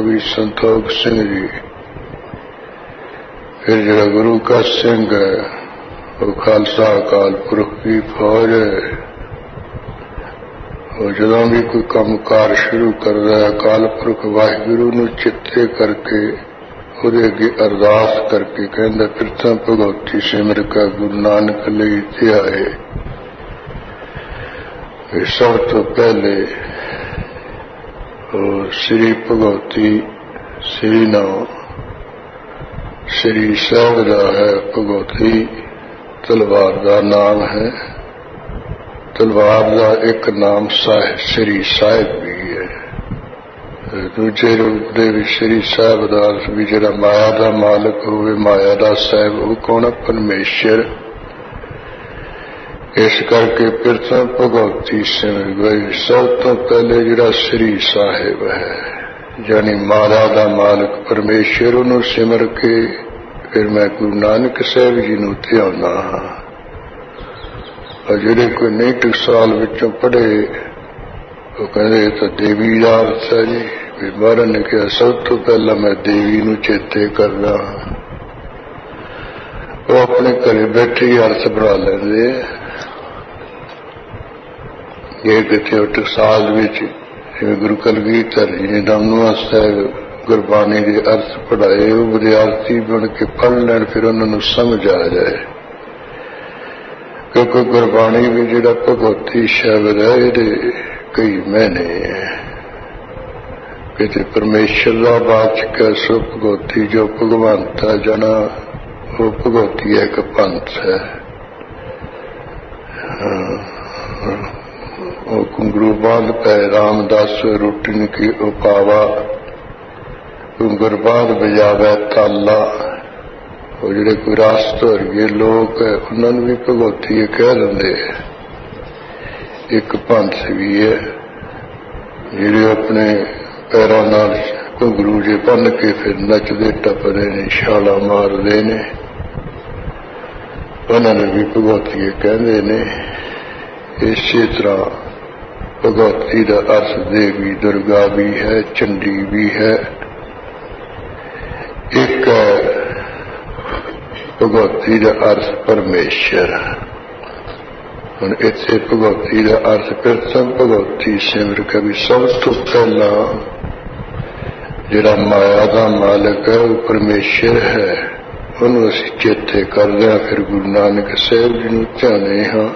سنتوک سنگھ سنگھ جی پھر گرو کا ہے وہ گروکا اکال پورکھ کی فوج ہے بھی کوئی کام کار شروع کرتا ہے اکال کرکال پور واح کر کے ارداس کر کے کہہ توتا بگوتی سمر کا گرو نانک لے تھے آئے سب تو پہلے ਸ੍ਰੀ ਭਗਵਤੀ ਸ੍ਰੀ ਨਾਮ ਸ੍ਰੀ ਸੰਗ ਹੈ ਭਗਵਤੀ ਤਲਵਾਰ ਦਾ ਨਾਮ ਹੈ ਤਲਵਾਰ ਦਾ ਇੱਕ ਨਾਮ ਸਾਹਿਬ ਸ੍ਰੀ ਸਾਹਿਬ ਵੀ ਹੈ ਦੂਜੇ ਰੂਪ ਦੇ ਵਿੱਚ ਸ੍ਰੀ ਸਾਹਿਬ ਦਾ ਵੀ ਜਿਹੜਾ ਮਾਇਆ ਦਾ ਮਾਲਕ ਹੋਵੇ ਮਾਇਆ ਦਾ ਸਾਹਿਬ ਉਹ ਕੌਣ ਪਰਮੇਸ਼ਰ کر کے بگوتی سم بھائی سب تہلے جہاں سری سا یعنی مالا کا مالک پرمیشر سمر کے پھر میں گرو نانک صاحب جی نو تک کوئی نئی ٹک سال پڑھے وہ کہوی ارتھ ہے جی مرن نے کہا سب تہلا میں دیتے کرنا وہ اپنے گھر بیٹھے ہی ارس بنا لیند ਇਹ ਕਿਥੇ ਟਕਸਾਲ ਵਿੱਚ ਇਹ ਗੁਰੂ ਕਲਗੀ ਧਰੀ ਨਾਮਨੂਆ ਸਾਹਿਬ ਗੁਰਬਾਣੀ ਦੇ ਅਰਥ ਪੜਾਏ ਉਹ ਵਿਦਿਆਰਥੀ ਬਣ ਕੇ ਪੜ ਲੈਣ ਫਿਰ ਉਹਨਾਂ ਨੂੰ ਸਮਝ ਆ ਜਾਏ ਕਿਉਂਕਿ ਗੁਰਬਾਣੀ ਵੀ ਜਿਹੜਾ ਭਗਵਤੀ ਸ਼ਬਦ ਹੈ ਇਹਦੇ ਕਈ ਮੈਨੇ ਕਿਤੇ ਪਰਮੇਸ਼ਰ ਦਾ ਬਾਚਕ ਸੁਖ ਭਗਵਤੀ ਜੋ ਭਗਵੰਤਾ ਜਨਾ ਉਹ ਭਗਵਤੀ ਹੈ ਇੱਕ ਪੰਥ ਹੈ ਹਾਂ گنگرو باندھ پہ رام دس روٹن کی اکاوا گرباد بجاوے تالا اور جڑے کوئی راست لوگ انہوں نے بھی بھگوتی کہہ دیں ایک پنس بھی ہے جڑے اپنے پیروں گرو جی بن کے پھر نچتے ٹپتے ٹپنے چالا مارتے نے انہوں نے بھی بگوتیے کہ اسی طرح بگوتی کا ارس دیوی درگا بھی ہے چنڈی بھی ہے ایک ارس پرمیشر ہوں اتے بگوتی کا ارتھ کرتم بگوتی سمر کبھی سب تحلہ جہرا مایا کا مالک ہے وہ پرمیشر ہے وہ چیتے کردیا پھر گرو نانک صاحب جی نو